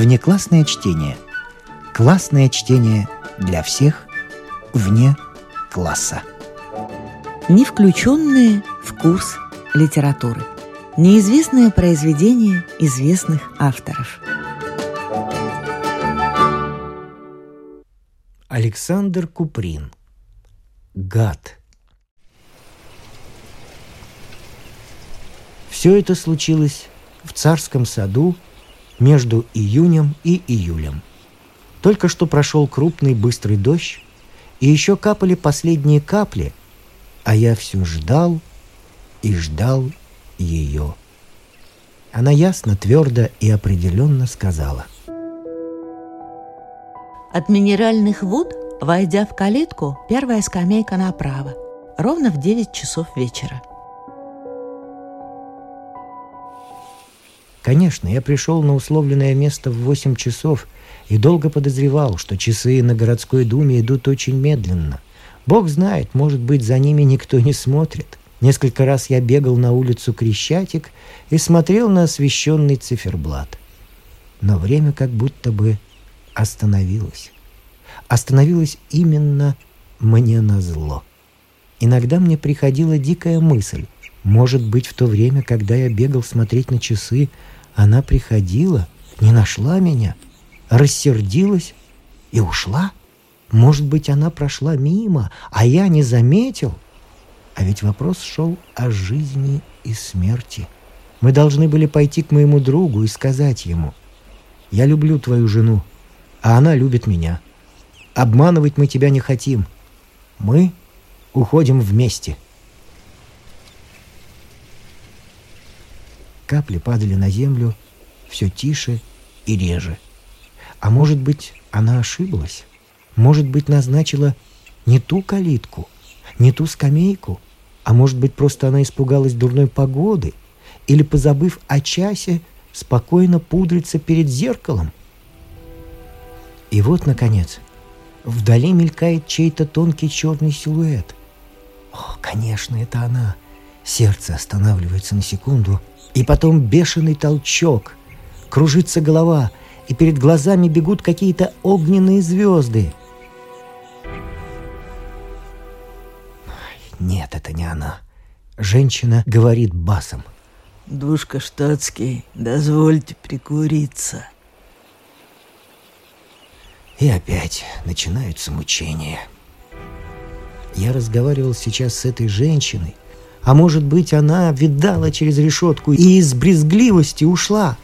Внеклассное чтение. Классное чтение для всех вне класса. Не включенные в курс литературы. Неизвестное произведение известных авторов. Александр Куприн. Гад. Все это случилось в царском саду между июнем и июлем. Только что прошел крупный быстрый дождь, и еще капали последние капли, а я все ждал и ждал ее. Она ясно, твердо и определенно сказала. От минеральных вод, войдя в калитку, первая скамейка направо, ровно в 9 часов вечера – Конечно, я пришел на условленное место в восемь часов и долго подозревал, что часы на городской думе идут очень медленно. Бог знает, может быть, за ними никто не смотрит. Несколько раз я бегал на улицу Крещатик и смотрел на освещенный циферблат. Но время как будто бы остановилось. Остановилось именно мне на зло. Иногда мне приходила дикая мысль. Может быть, в то время, когда я бегал смотреть на часы, она приходила, не нашла меня, рассердилась и ушла. Может быть, она прошла мимо, а я не заметил. А ведь вопрос шел о жизни и смерти. Мы должны были пойти к моему другу и сказать ему, «Я люблю твою жену, а она любит меня. Обманывать мы тебя не хотим. Мы уходим вместе». Капли падали на землю все тише и реже. А может быть, она ошиблась? Может быть, назначила не ту калитку, не ту скамейку? А может быть, просто она испугалась дурной погоды? Или, позабыв о часе, спокойно пудрится перед зеркалом? И вот, наконец, вдали мелькает чей-то тонкий черный силуэт. О, конечно, это она. Сердце останавливается на секунду, и потом бешеный толчок. Кружится голова, и перед глазами бегут какие-то огненные звезды. Нет, это не она. Женщина говорит басом. «Душка штатский, дозвольте прикуриться». И опять начинаются мучения. Я разговаривал сейчас с этой женщиной, а может быть, она видала через решетку и из брезгливости ушла.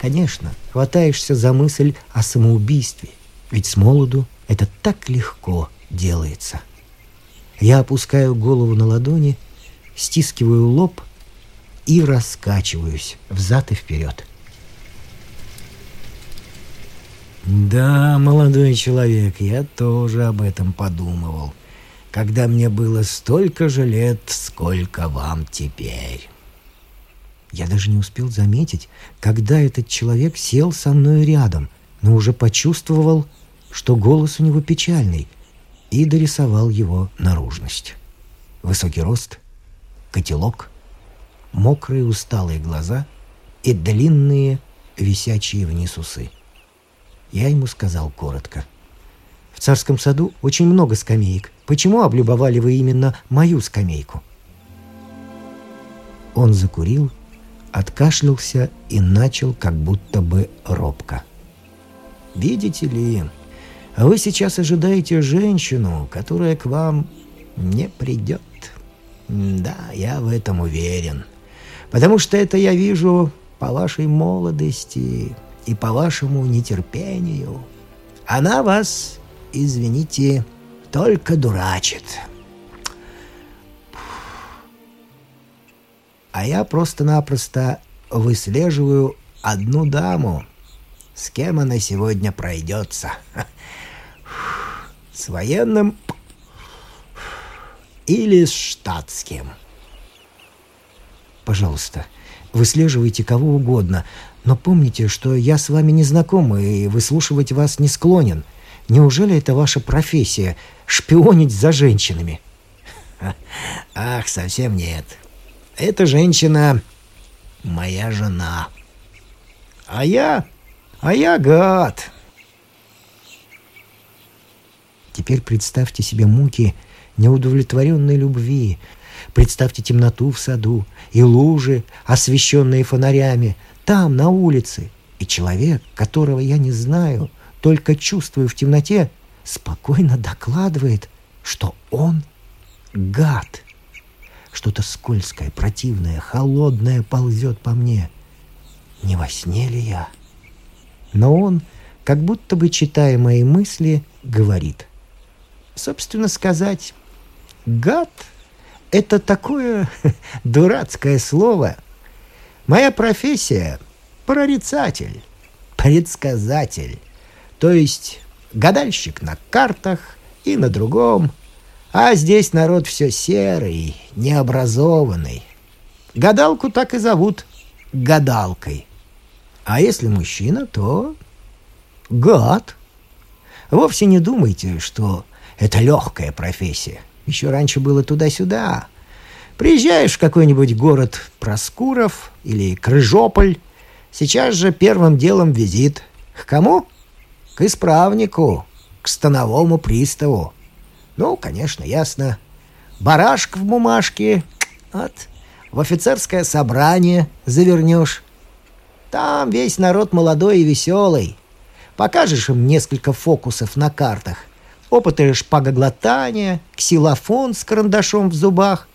Конечно, хватаешься за мысль о самоубийстве, ведь с молоду это так легко делается. Я опускаю голову на ладони, стискиваю лоб и раскачиваюсь взад и вперед. Да, молодой человек, я тоже об этом подумывал – когда мне было столько же лет, сколько вам теперь. Я даже не успел заметить, когда этот человек сел со мной рядом, но уже почувствовал, что голос у него печальный, и дорисовал его наружность. Высокий рост, котелок, мокрые усталые глаза и длинные висячие вниз усы. Я ему сказал коротко. В царском саду очень много скамеек. Почему облюбовали вы именно мою скамейку?» Он закурил, откашлялся и начал как будто бы робко. «Видите ли, вы сейчас ожидаете женщину, которая к вам не придет. Да, я в этом уверен. Потому что это я вижу по вашей молодости и по вашему нетерпению. Она вас, извините, только дурачит. А я просто-напросто выслеживаю одну даму. С кем она сегодня пройдется? С военным или с штатским? Пожалуйста, выслеживайте кого угодно, но помните, что я с вами не знаком и выслушивать вас не склонен. Неужели это ваша профессия шпионить за женщинами. Ах, совсем нет. Эта женщина моя жена. А я... А я гад. Теперь представьте себе муки неудовлетворенной любви. Представьте темноту в саду и лужи, освещенные фонарями, там, на улице. И человек, которого я не знаю, только чувствую в темноте, спокойно докладывает, что он гад. Что-то скользкое, противное, холодное ползет по мне. Не во сне ли я? Но он, как будто бы читая мои мысли, говорит. Собственно сказать, гад — это такое дурацкое слово. Моя профессия — прорицатель, предсказатель, то есть гадальщик на картах и на другом — а здесь народ все серый, необразованный. Гадалку так и зовут гадалкой. А если мужчина, то гад. Вовсе не думайте, что это легкая профессия. Еще раньше было туда-сюда. Приезжаешь в какой-нибудь город Проскуров или Крыжополь, сейчас же первым делом визит. К кому? К исправнику, к становому приставу. Ну, конечно, ясно. Барашка в бумажке. Вот. В офицерское собрание завернешь. Там весь народ молодой и веселый. Покажешь им несколько фокусов на картах. Опыты шпагоглотания, ксилофон с карандашом в зубах,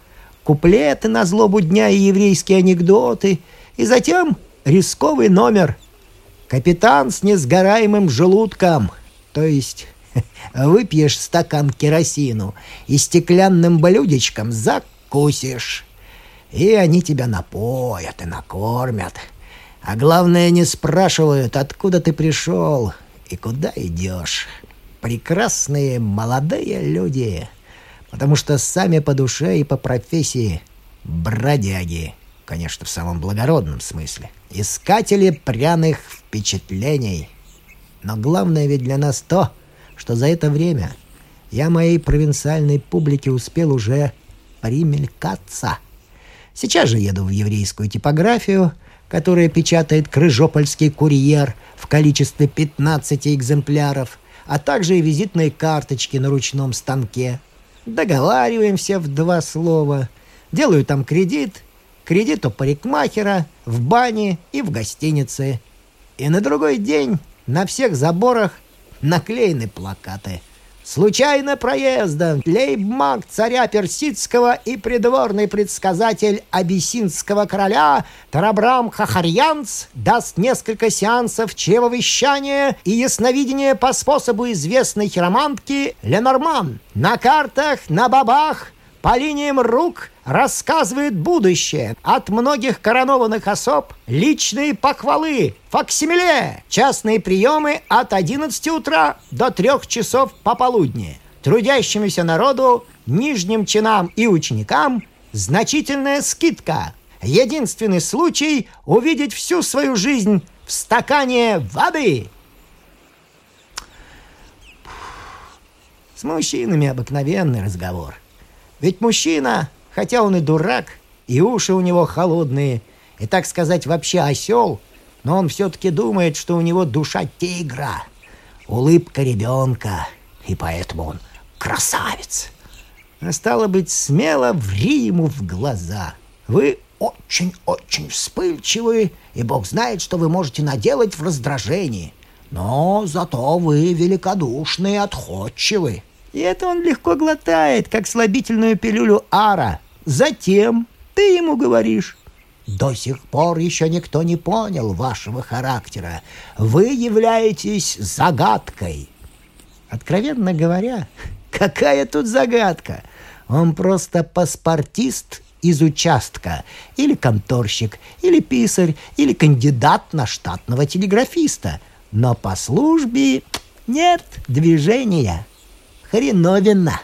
куплеты на злобу дня и еврейские анекдоты. И затем рисковый номер. Капитан с несгораемым желудком. То есть Выпьешь стакан керосину и стеклянным блюдечком закусишь. И они тебя напоят и накормят. А главное, не спрашивают, откуда ты пришел и куда идешь. Прекрасные молодые люди, потому что сами по душе и по профессии бродяги, конечно, в самом благородном смысле. Искатели пряных впечатлений. Но главное ведь для нас то, что за это время я моей провинциальной публике успел уже примелькаться. Сейчас же еду в еврейскую типографию, которая печатает крыжопольский курьер в количестве 15 экземпляров, а также и визитные карточки на ручном станке. Договариваемся в два слова. Делаю там кредит, кредит у парикмахера, в бане и в гостинице. И на другой день на всех заборах – наклеены плакаты. Случайно проездом лейб-маг царя Персидского и придворный предсказатель абиссинского короля Тарабрам Хахарьянц даст несколько сеансов чревовещания и ясновидения по способу известной хиромантки Ленорман. На картах, на бабах, по линиям рук рассказывает будущее. От многих коронованных особ личные похвалы, факсимиле, частные приемы от 11 утра до 3 часов пополудни. Трудящемуся народу, нижним чинам и ученикам значительная скидка. Единственный случай увидеть всю свою жизнь в стакане воды. С мужчинами обыкновенный разговор. Ведь мужчина Хотя он и дурак, и уши у него холодные, и, так сказать, вообще осел, но он все-таки думает, что у него душа тигра, улыбка ребенка, и поэтому он красавец. А стало быть, смело ври ему в глаза. Вы очень-очень вспыльчивы, и Бог знает, что вы можете наделать в раздражении. Но зато вы великодушны и отходчивы. И это он легко глотает, как слабительную пилюлю ара. Затем ты ему говоришь, до сих пор еще никто не понял вашего характера. Вы являетесь загадкой. Откровенно говоря, какая тут загадка? Он просто паспортист из участка, или конторщик, или писарь, или кандидат на штатного телеграфиста. Но по службе нет движения хреновина.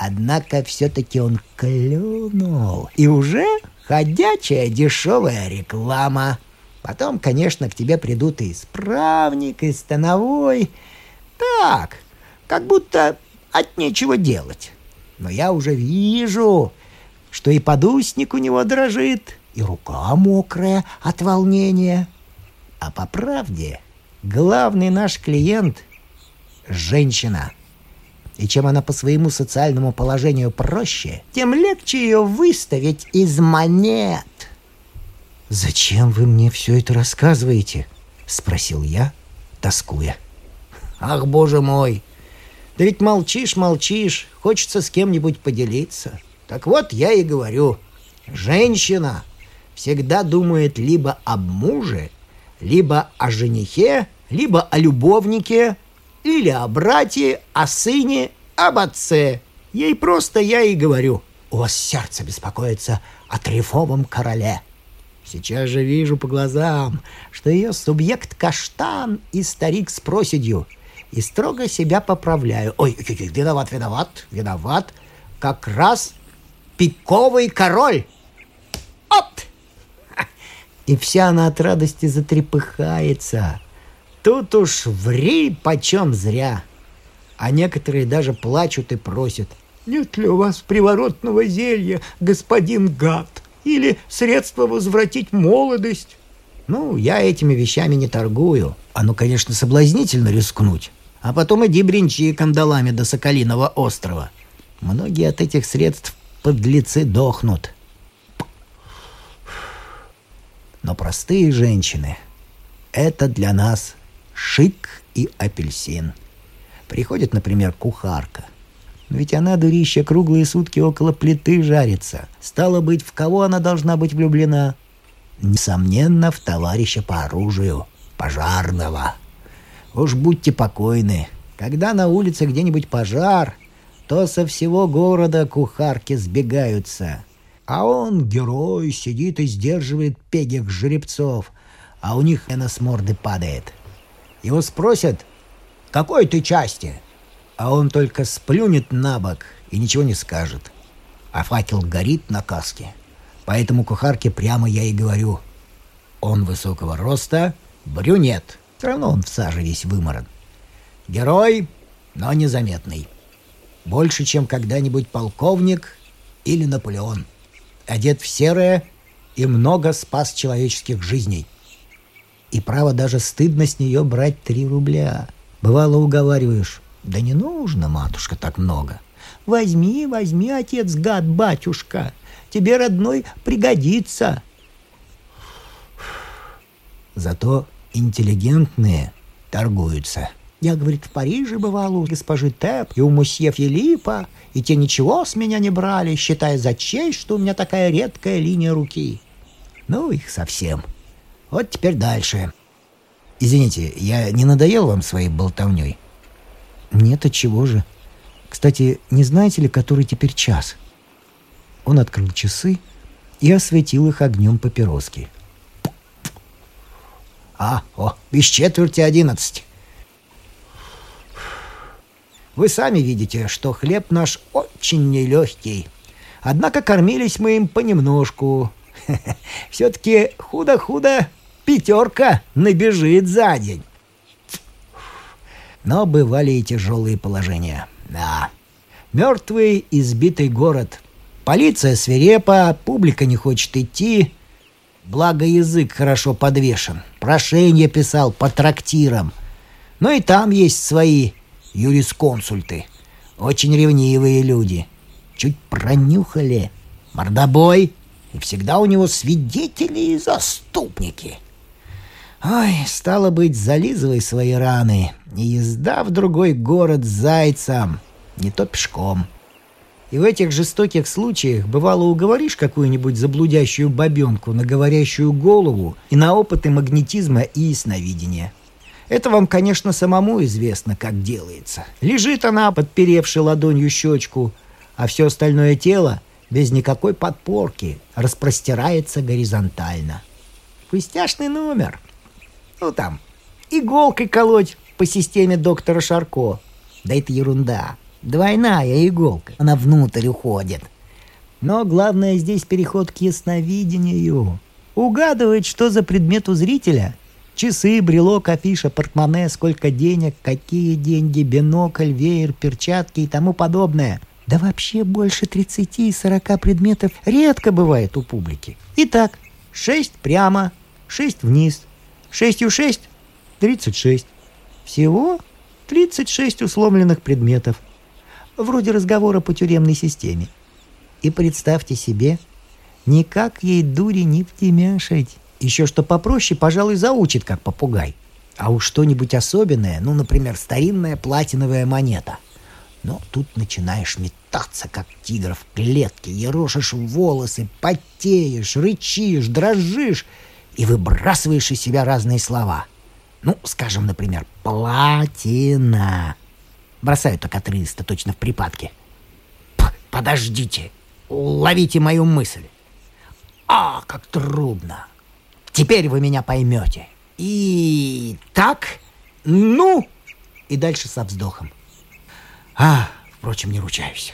Однако все-таки он клюнул. И уже ходячая дешевая реклама. Потом, конечно, к тебе придут и исправник, и становой. Так, как будто от нечего делать. Но я уже вижу, что и подусник у него дрожит, и рука мокрая от волнения. А по правде, главный наш клиент – женщина. И чем она по своему социальному положению проще, тем легче ее выставить из монет. «Зачем вы мне все это рассказываете?» – спросил я, тоскуя. «Ах, боже мой! Да ведь молчишь, молчишь, хочется с кем-нибудь поделиться. Так вот, я и говорю, женщина всегда думает либо об муже, либо о женихе, либо о любовнике, или о брате, о сыне, об отце. Ей просто я и говорю. У вас сердце беспокоится о трефовом короле. Сейчас же вижу по глазам, что ее субъект каштан и старик с проседью. И строго себя поправляю. Ой, виноват, виноват, виноват. Как раз пиковый король. От! И вся она от радости затрепыхается. Тут уж ври почем зря. А некоторые даже плачут и просят. Нет ли у вас приворотного зелья, господин гад? Или средства возвратить молодость? Ну, я этими вещами не торгую. Ну, конечно, соблазнительно рискнуть. А потом иди бренчи кандалами до Соколиного острова. Многие от этих средств подлецы дохнут. Но простые женщины — это для нас шик и апельсин. Приходит, например, кухарка. Ведь она, дурища, круглые сутки около плиты жарится. Стало быть, в кого она должна быть влюблена? Несомненно, в товарища по оружию, пожарного. Уж будьте покойны. Когда на улице где-нибудь пожар, то со всего города кухарки сбегаются. А он, герой, сидит и сдерживает пегих жеребцов, а у них на с морды падает. Его спросят, какой ты части? А он только сплюнет на бок и ничего не скажет. А факел горит на каске. Поэтому кухарке прямо я и говорю. Он высокого роста, брюнет. Все равно он в саже весь выморон. Герой, но незаметный. Больше, чем когда-нибудь полковник или Наполеон. Одет в серое и много спас человеческих жизней. И право даже стыдно с нее брать три рубля. Бывало уговариваешь. Да не нужно, матушка, так много. Возьми, возьми, отец, гад, батюшка. Тебе, родной, пригодится. Зато интеллигентные торгуются. Я, говорит, в Париже бывал у госпожи Теп и у мусье Филиппа, и те ничего с меня не брали, считая за честь, что у меня такая редкая линия руки. Ну, их совсем. Вот теперь дальше. Извините, я не надоел вам своей болтовней? Нет, от чего же. Кстати, не знаете ли, который теперь час? Он открыл часы и осветил их огнем папироски. А, о, без четверти одиннадцать. Вы сами видите, что хлеб наш очень нелегкий. Однако кормились мы им понемножку. Все-таки худо-худо пятерка набежит за день. Но бывали и тяжелые положения. Да. Мертвый, избитый город. Полиция свирепа, публика не хочет идти. Благо язык хорошо подвешен. Прошение писал по трактирам. Но и там есть свои юрисконсульты. Очень ревнивые люди. Чуть пронюхали. Мордобой. И всегда у него свидетели и заступники. — Ой, стало быть, зализывай свои раны. И езда в другой город с зайцем, не то пешком. И в этих жестоких случаях бывало уговоришь какую-нибудь заблудящую бабенку на говорящую голову и на опыты магнетизма и ясновидения. Это вам, конечно, самому известно, как делается. Лежит она, подперевши ладонью щечку, а все остальное тело без никакой подпорки распростирается горизонтально. Пустяшный номер — ну там, иголкой колоть по системе доктора Шарко. Да это ерунда. Двойная иголка. Она внутрь уходит. Но главное здесь переход к ясновидению. Угадывать, что за предмет у зрителя. Часы, брелок, афиша, портмоне, сколько денег, какие деньги, бинокль, веер, перчатки и тому подобное. Да вообще больше 30 и 40 предметов редко бывает у публики. Итак, 6 прямо, 6 вниз, Шестью шесть — тридцать шесть. Всего тридцать шесть условленных предметов. Вроде разговора по тюремной системе. И представьте себе, никак ей дури не втемяшить. Еще что попроще, пожалуй, заучит, как попугай. А уж что-нибудь особенное, ну, например, старинная платиновая монета. Но тут начинаешь метаться, как тигр в клетке, ерошишь волосы, потеешь, рычишь, дрожишь и выбрасываешь из себя разные слова. Ну, скажем, например, «платина». Бросаю так отрывисто, точно в припадке. П подождите, уловите мою мысль. А, как трудно. Теперь вы меня поймете. И так, ну, и дальше со вздохом. А, впрочем, не ручаюсь.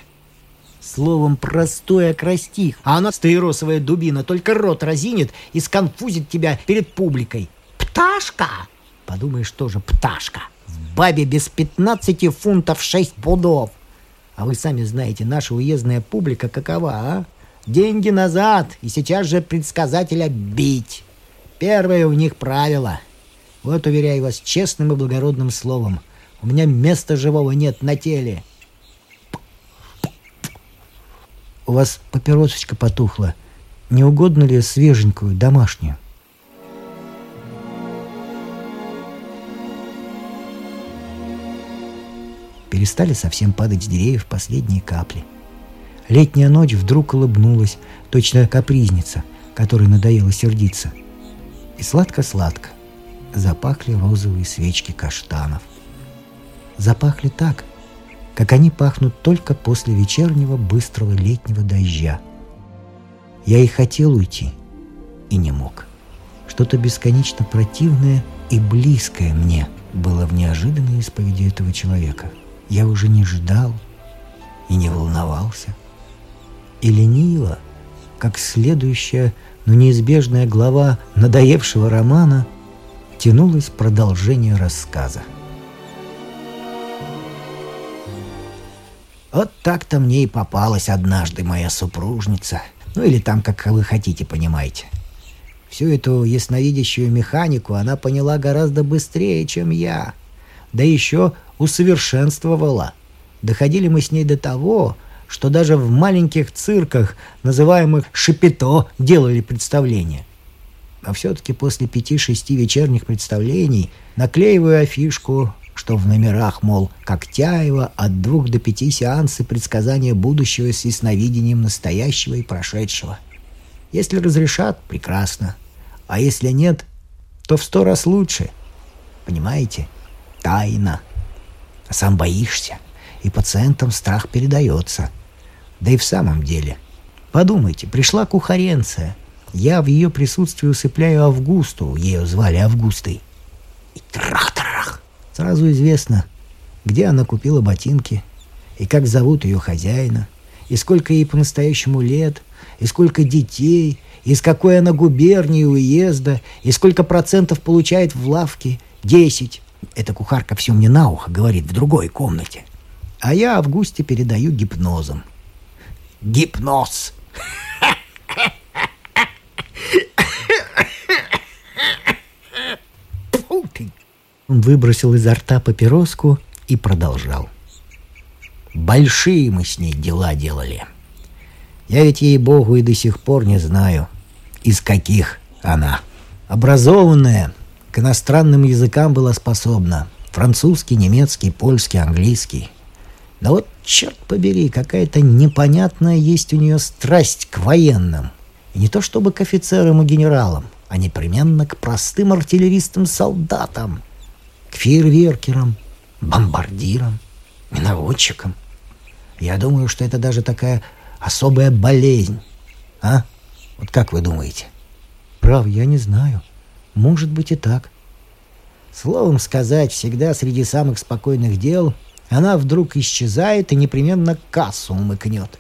Словом, простой окрастих. А она стаиросовая дубина, только рот разинет и сконфузит тебя перед публикой. Пташка! Подумаешь, тоже пташка. В бабе без 15 фунтов 6 пудов. А вы сами знаете, наша уездная публика какова, а? Деньги назад, и сейчас же предсказателя бить. Первое у них правило. Вот, уверяю вас, честным и благородным словом. У меня места живого нет на теле. У вас папиросочка потухла. Не угодно ли свеженькую, домашнюю? Перестали совсем падать с деревьев последние капли. Летняя ночь вдруг улыбнулась, точно капризница, которой надоело сердиться – и сладко-сладко запахли розовые свечки каштанов. Запахли так, как они пахнут только после вечернего быстрого летнего дождя. Я и хотел уйти, и не мог. Что-то бесконечно противное и близкое мне было в неожиданной исповеди этого человека. Я уже не ждал и не волновался. И лениво, как следующая но неизбежная глава надоевшего романа тянулось продолжение рассказа. Вот так-то мне и попалась однажды моя супружница. Ну или там, как вы хотите, понимаете. Всю эту ясновидящую механику она поняла гораздо быстрее, чем я. Да еще усовершенствовала. Доходили мы с ней до того, что даже в маленьких цирках, называемых «шипито», делали представления. А все-таки после пяти-шести вечерних представлений наклеиваю афишку, что в номерах, мол, Коктяева от двух до пяти сеансы предсказания будущего с ясновидением настоящего и прошедшего. Если разрешат, прекрасно. А если нет, то в сто раз лучше. Понимаете? Тайна. А сам боишься, и пациентам страх передается – да и в самом деле. Подумайте, пришла кухаренция. Я в ее присутствии усыпляю Августу, ее звали Августой. И трах-трах! Сразу известно, где она купила ботинки, и как зовут ее хозяина, и сколько ей по-настоящему лет, и сколько детей, из какой она губернии уезда, и сколько процентов получает в лавке. Десять. Эта кухарка все мне на ухо говорит в другой комнате. А я Августе передаю гипнозом гипноз. Он выбросил изо рта папироску и продолжал. Большие мы с ней дела делали. Я ведь ей-богу и до сих пор не знаю, из каких она. Образованная, к иностранным языкам была способна. Французский, немецкий, польский, английский. Да вот, черт побери, какая-то непонятная есть у нее страсть к военным. И не то чтобы к офицерам и генералам, а непременно к простым артиллеристам-солдатам, к фейерверкерам, бомбардирам, миноводчикам. Я думаю, что это даже такая особая болезнь. А? Вот как вы думаете? Прав, я не знаю. Может быть и так. Словом сказать, всегда среди самых спокойных дел она вдруг исчезает и непременно кассу умыкнет.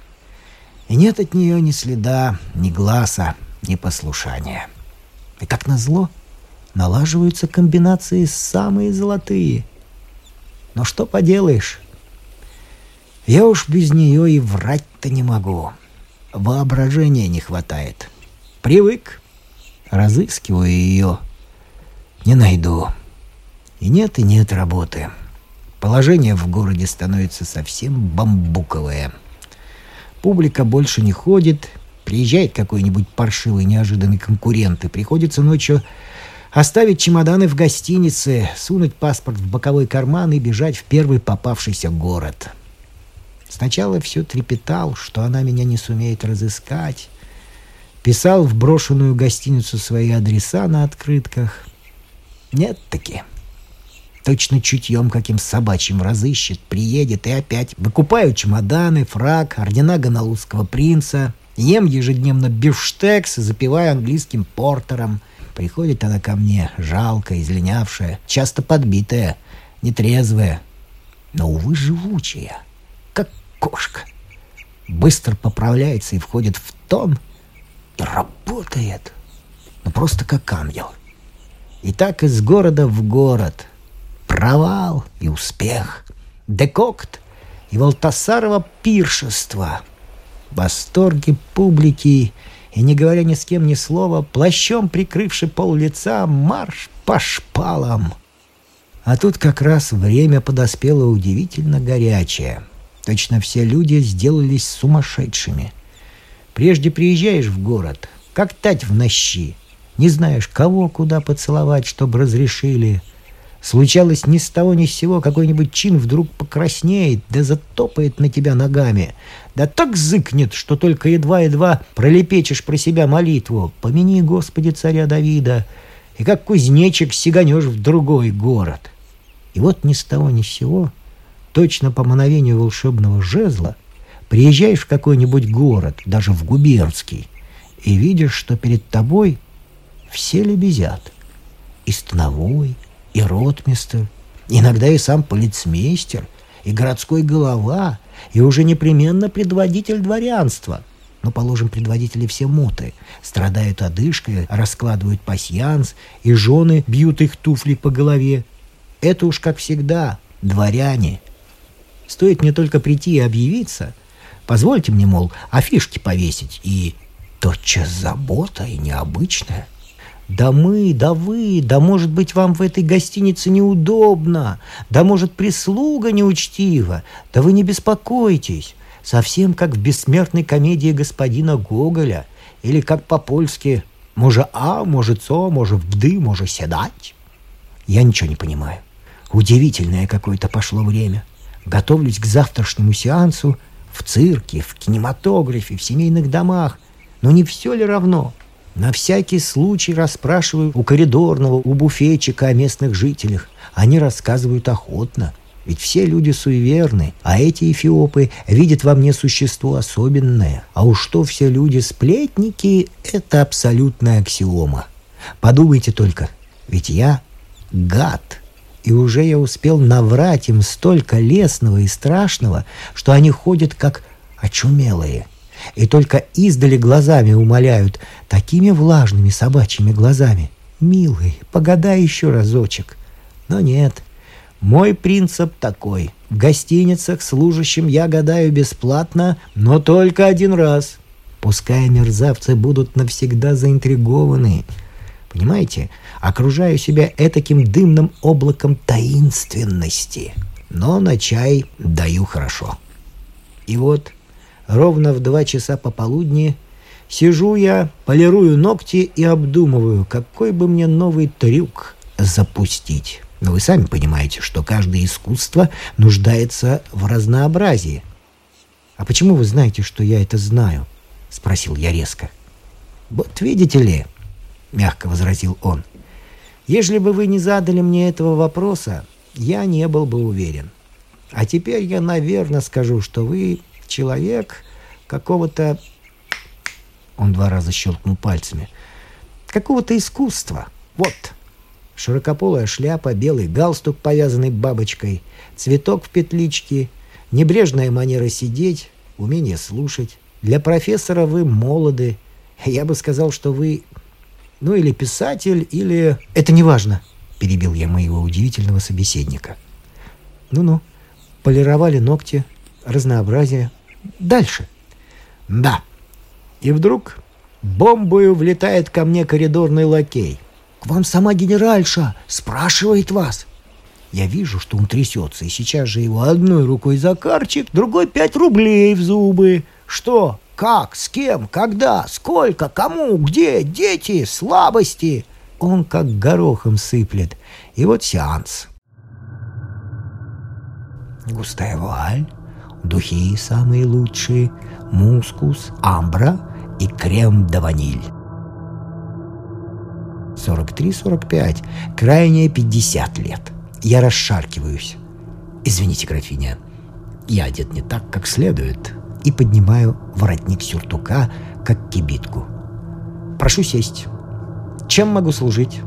И нет от нее ни следа, ни глаза, ни послушания. И как назло, налаживаются комбинации самые золотые. Но что поделаешь? Я уж без нее и врать-то не могу. Воображения не хватает. Привык. Разыскиваю ее. Не найду. И нет, и нет работы. Положение в городе становится совсем бамбуковое. Публика больше не ходит, приезжает какой-нибудь паршивый неожиданный конкурент, и приходится ночью оставить чемоданы в гостинице, сунуть паспорт в боковой карман и бежать в первый попавшийся город. Сначала все трепетал, что она меня не сумеет разыскать. Писал в брошенную гостиницу свои адреса на открытках. Нет-таки. Точно чутьем каким собачьим разыщет, приедет и опять. Выкупаю чемоданы, фраг, ордена ганалузского принца. Ем ежедневно бифштекс и запиваю английским портером. Приходит она ко мне, жалкая, изленявшая, часто подбитая, нетрезвая, но, увы, живучая, как кошка. Быстро поправляется и входит в тон, и работает, ну просто как ангел. И так из города в город — провал и успех, декокт и Волтасарова пиршество, восторги публики и, не говоря ни с кем ни слова, плащом прикрывший пол лица, марш по шпалам. А тут как раз время подоспело удивительно горячее. Точно все люди сделались сумасшедшими. Прежде приезжаешь в город, как тать в нощи. Не знаешь, кого куда поцеловать, чтобы разрешили – Случалось ни с того ни с сего, какой-нибудь чин вдруг покраснеет, да затопает на тебя ногами, да так зыкнет, что только едва-едва пролепечешь про себя молитву «Помяни, Господи, царя Давида», и как кузнечик сиганешь в другой город. И вот ни с того ни с сего, точно по мановению волшебного жезла, приезжаешь в какой-нибудь город, даже в губернский, и видишь, что перед тобой все лебезят. И становой, и ротмистр, иногда и сам полицмейстер, и городской голова, и уже непременно предводитель дворянства. Но, положим, предводители все муты, страдают одышкой, раскладывают пасьянс, и жены бьют их туфли по голове. Это уж как всегда, дворяне. Стоит мне только прийти и объявиться, позвольте мне, мол, афишки повесить, и тотчас забота и необычная. Да мы, да вы, да может быть вам в этой гостинице неудобно, да может прислуга неучтива, да вы не беспокойтесь, совсем как в бессмертной комедии господина Гоголя, или как по-польски «Може а, може цо, може вды, може седать». Я ничего не понимаю. Удивительное какое-то пошло время. Готовлюсь к завтрашнему сеансу в цирке, в кинематографе, в семейных домах. Но не все ли равно – на всякий случай расспрашиваю у коридорного, у буфетчика о местных жителях. Они рассказывают охотно. Ведь все люди суеверны, а эти эфиопы видят во мне существо особенное. А уж что все люди сплетники, это абсолютная аксиома. Подумайте только, ведь я гад. И уже я успел наврать им столько лесного и страшного, что они ходят как очумелые – и только издали глазами умоляют, такими влажными собачьими глазами. «Милый, погадай еще разочек». Но нет, мой принцип такой. В гостиницах служащим я гадаю бесплатно, но только один раз. Пускай мерзавцы будут навсегда заинтригованы. Понимаете, окружаю себя этаким дымным облаком таинственности. Но на чай даю хорошо. И вот ровно в два часа пополудни сижу я, полирую ногти и обдумываю, какой бы мне новый трюк запустить. Но вы сами понимаете, что каждое искусство нуждается в разнообразии. «А почему вы знаете, что я это знаю?» — спросил я резко. «Вот видите ли», — мягко возразил он, — «если бы вы не задали мне этого вопроса, я не был бы уверен. А теперь я, наверное, скажу, что вы человек какого-то... Он два раза щелкнул пальцами. Какого-то искусства. Вот. Широкополая шляпа, белый галстук, повязанный бабочкой, цветок в петличке, небрежная манера сидеть, умение слушать. Для профессора вы молоды. Я бы сказал, что вы, ну, или писатель, или... Это не важно, перебил я моего удивительного собеседника. Ну-ну, полировали ногти, разнообразие. Дальше. Да. И вдруг бомбою влетает ко мне коридорный лакей. к вам сама генеральша спрашивает вас. Я вижу, что он трясется, и сейчас же его одной рукой за карчик, другой пять рублей в зубы. Что? Как? С кем? Когда? Сколько? Кому? Где? Дети? Слабости? Он как горохом сыплет. И вот сеанс. Густая вуаль, духи самые лучшие, мускус, амбра и крем да ваниль. 43-45, крайнее 50 лет. Я расшаркиваюсь. Извините, графиня, я одет не так, как следует, и поднимаю воротник сюртука, как кибитку. Прошу сесть. Чем могу служить?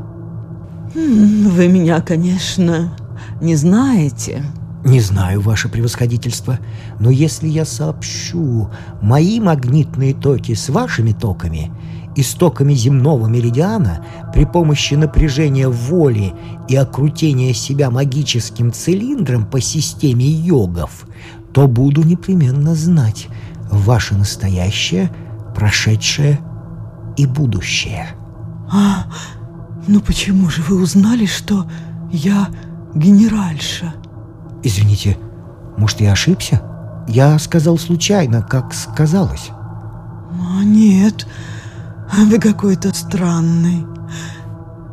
Вы меня, конечно, не знаете. Не знаю, ваше превосходительство, но если я сообщу мои магнитные токи с вашими токами, истоками земного меридиана при помощи напряжения воли и окрутения себя магическим цилиндром по системе йогов, то буду непременно знать ваше настоящее, прошедшее и будущее. А, ну почему же вы узнали, что я генеральша? Извините, может, я ошибся? Я сказал случайно, как сказалось. А нет, вы какой-то странный.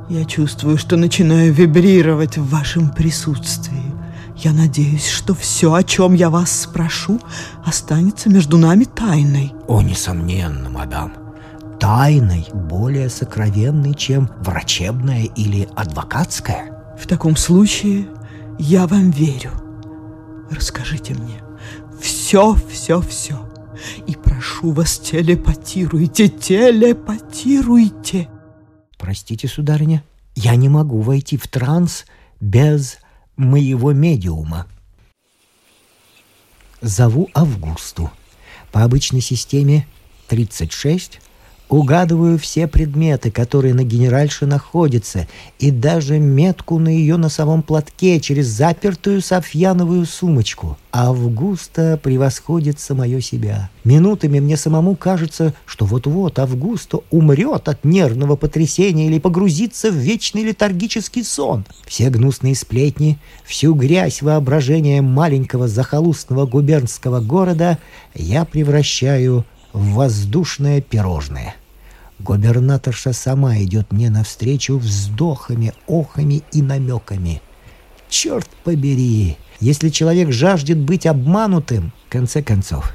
Я чувствую, что начинаю вибрировать в вашем присутствии. Я надеюсь, что все, о чем я вас спрошу, останется между нами тайной. О, несомненно, мадам. Тайной более сокровенной, чем врачебная или адвокатская. В таком случае я вам верю. Расскажите мне все, все, все. И прошу вас, телепатируйте, телепатируйте. Простите, сударыня, я не могу войти в транс без моего медиума. Зову Августу. По обычной системе 36 Угадываю все предметы, которые на генеральше находятся, и даже метку на ее носовом платке через запертую софьяновую сумочку. Августа превосходит самое себя. Минутами мне самому кажется, что вот-вот Августа умрет от нервного потрясения или погрузится в вечный летаргический сон. Все гнусные сплетни, всю грязь воображения маленького захолустного губернского города я превращаю в воздушное пирожное. Губернаторша сама идет мне навстречу вздохами, охами и намеками. Черт побери, если человек жаждет быть обманутым, в конце концов.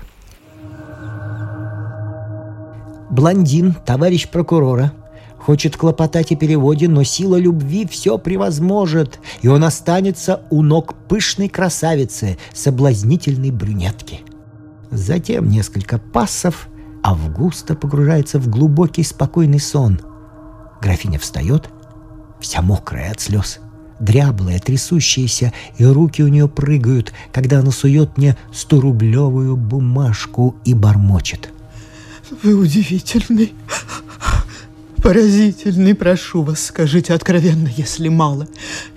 Блондин, товарищ прокурора, хочет клопотать о переводе, но сила любви все превозможет, и он останется у ног пышной красавицы, соблазнительной брюнетки. Затем несколько пассов, Августа погружается в глубокий спокойный сон. Графиня встает, вся мокрая от слез, дряблая, трясущаяся, и руки у нее прыгают, когда она сует мне сто-рублевую бумажку и бормочет. «Вы удивительный, поразительный, прошу вас, скажите откровенно, если мало.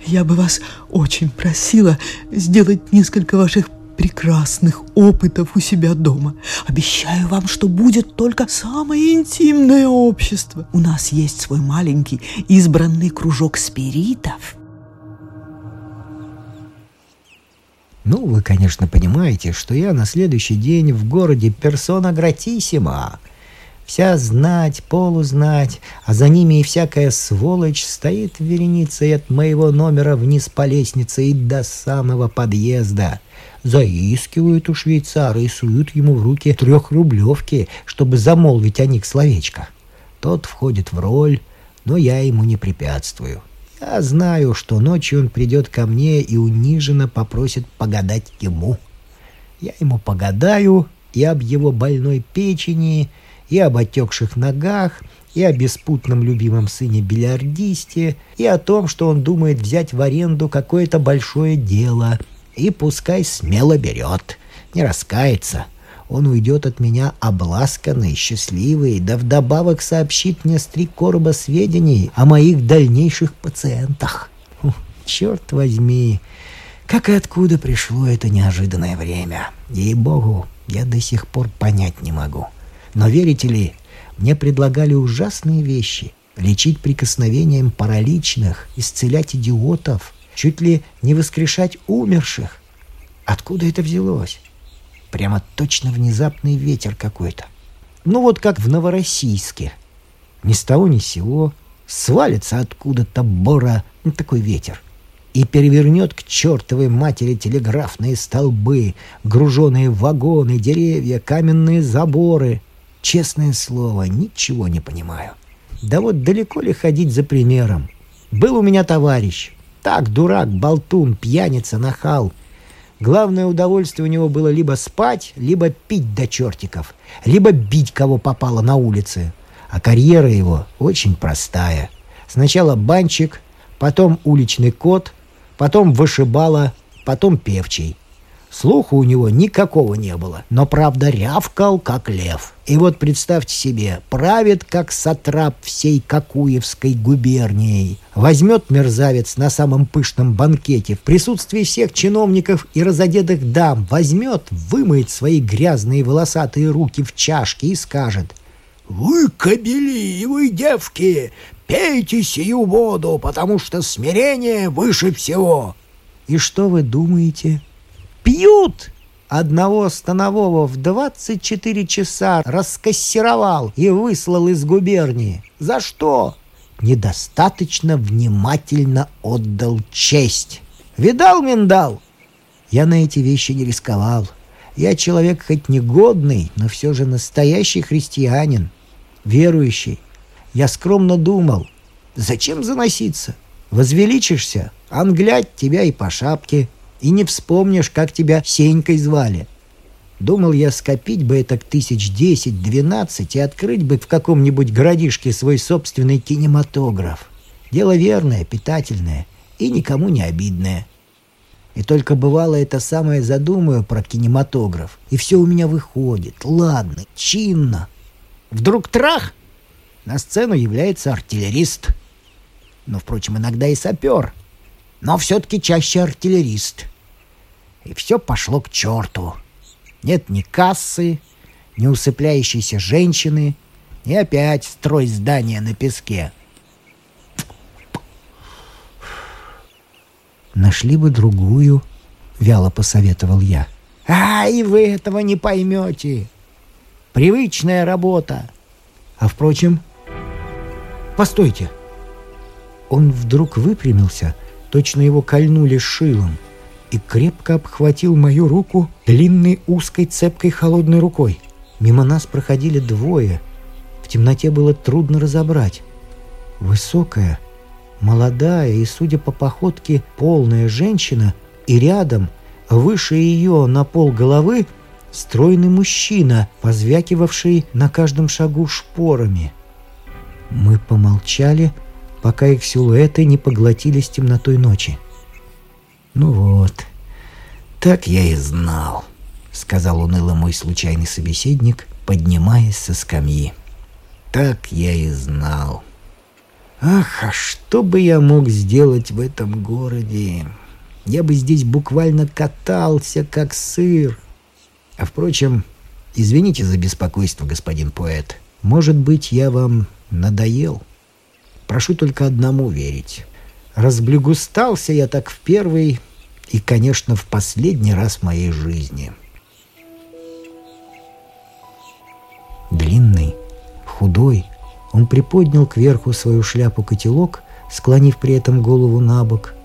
Я бы вас очень просила сделать несколько ваших прекрасных опытов у себя дома. Обещаю вам, что будет только самое интимное общество. У нас есть свой маленький избранный кружок спиритов. Ну, вы, конечно, понимаете, что я на следующий день в городе персона гратиссима. Вся знать, полузнать, а за ними и всякая сволочь стоит вереницей от моего номера вниз по лестнице и до самого подъезда — заискивают у швейцара и суют ему в руки трехрублевки, чтобы замолвить о них словечко. Тот входит в роль, но я ему не препятствую. Я знаю, что ночью он придет ко мне и униженно попросит погадать ему. Я ему погадаю и об его больной печени, и об отекших ногах, и о беспутном любимом сыне-бильярдисте, и о том, что он думает взять в аренду какое-то большое дело — и пускай смело берет, не раскается. Он уйдет от меня обласканный, счастливый, да вдобавок сообщит мне с три короба сведений о моих дальнейших пациентах. Фу, черт возьми, как и откуда пришло это неожиданное время. Ей-богу, я до сих пор понять не могу. Но верите ли, мне предлагали ужасные вещи. лечить прикосновением параличных, исцелять идиотов, чуть ли не воскрешать умерших. Откуда это взялось? Прямо точно внезапный ветер какой-то. Ну вот как в Новороссийске. Ни с того ни с сего свалится откуда-то бора такой ветер и перевернет к чертовой матери телеграфные столбы, груженные вагоны, деревья, каменные заборы. Честное слово, ничего не понимаю. Да вот далеко ли ходить за примером? Был у меня товарищ. Так, дурак, болтун, пьяница, нахал. Главное удовольствие у него было либо спать, либо пить до чертиков, либо бить кого попало на улице. А карьера его очень простая. Сначала банчик, потом уличный кот, потом вышибала, потом певчий. Слуха у него никакого не было, но, правда, рявкал, как лев. И вот представьте себе, правит, как сатрап всей Какуевской губернией. Возьмет мерзавец на самом пышном банкете в присутствии всех чиновников и разодетых дам, возьмет, вымоет свои грязные волосатые руки в чашке и скажет «Вы, кобели, вы, девки, пейте сию воду, потому что смирение выше всего». И что вы думаете? Пьют! Одного станового в 24 часа раскассировал и выслал из губернии. За что? Недостаточно внимательно отдал честь. Видал, миндал? Я на эти вещи не рисковал. Я человек хоть негодный, но все же настоящий христианин, верующий. Я скромно думал, зачем заноситься? Возвеличишься, англять тебя и по шапке – и не вспомнишь, как тебя Сенькой звали. Думал я скопить бы это тысяч десять-двенадцать и открыть бы в каком-нибудь городишке свой собственный кинематограф. Дело верное, питательное и никому не обидное. И только бывало это самое задумаю про кинематограф, и все у меня выходит, ладно, чинно. Вдруг трах! На сцену является артиллерист. Но, впрочем, иногда и сапер. Но все-таки чаще артиллерист — и все пошло к черту. Нет ни кассы, ни усыпляющейся женщины, и опять строй здания на песке. «Нашли бы другую», — вяло посоветовал я. «А, и вы этого не поймете. Привычная работа. А, впрочем, постойте». Он вдруг выпрямился, точно его кольнули шилом — и крепко обхватил мою руку длинной узкой цепкой холодной рукой. Мимо нас проходили двое. В темноте было трудно разобрать. Высокая, молодая и, судя по походке, полная женщина, и рядом, выше ее на пол головы, стройный мужчина, позвякивавший на каждом шагу шпорами. Мы помолчали, пока их силуэты не поглотились темнотой ночи. «Ну вот, так я и знал», — сказал уныло мой случайный собеседник, поднимаясь со скамьи. «Так я и знал». Ах, а что бы я мог сделать в этом городе? Я бы здесь буквально катался, как сыр. А впрочем, извините за беспокойство, господин поэт. Может быть, я вам надоел? Прошу только одному верить. Разблегустался я так в первый и, конечно, в последний раз моей жизни. Длинный, худой, он приподнял кверху свою шляпу-котелок, склонив при этом голову на бок,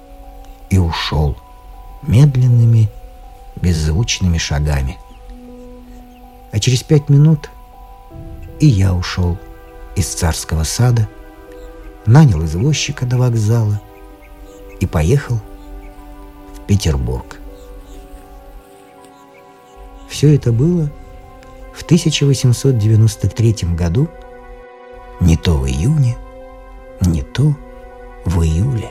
и ушел медленными, беззвучными шагами. А через пять минут и я ушел из царского сада, нанял извозчика до вокзала – и поехал в Петербург. Все это было в 1893 году, не то в июне, не то в июле.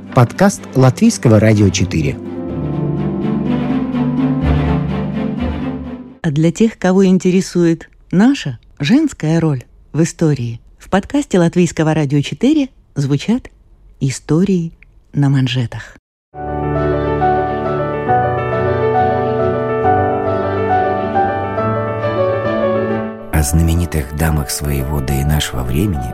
Подкаст Латвийского радио 4. А для тех, кого интересует наша женская роль в истории, в подкасте Латвийского радио 4 звучат истории на манжетах. О знаменитых дамах своего да и нашего времени,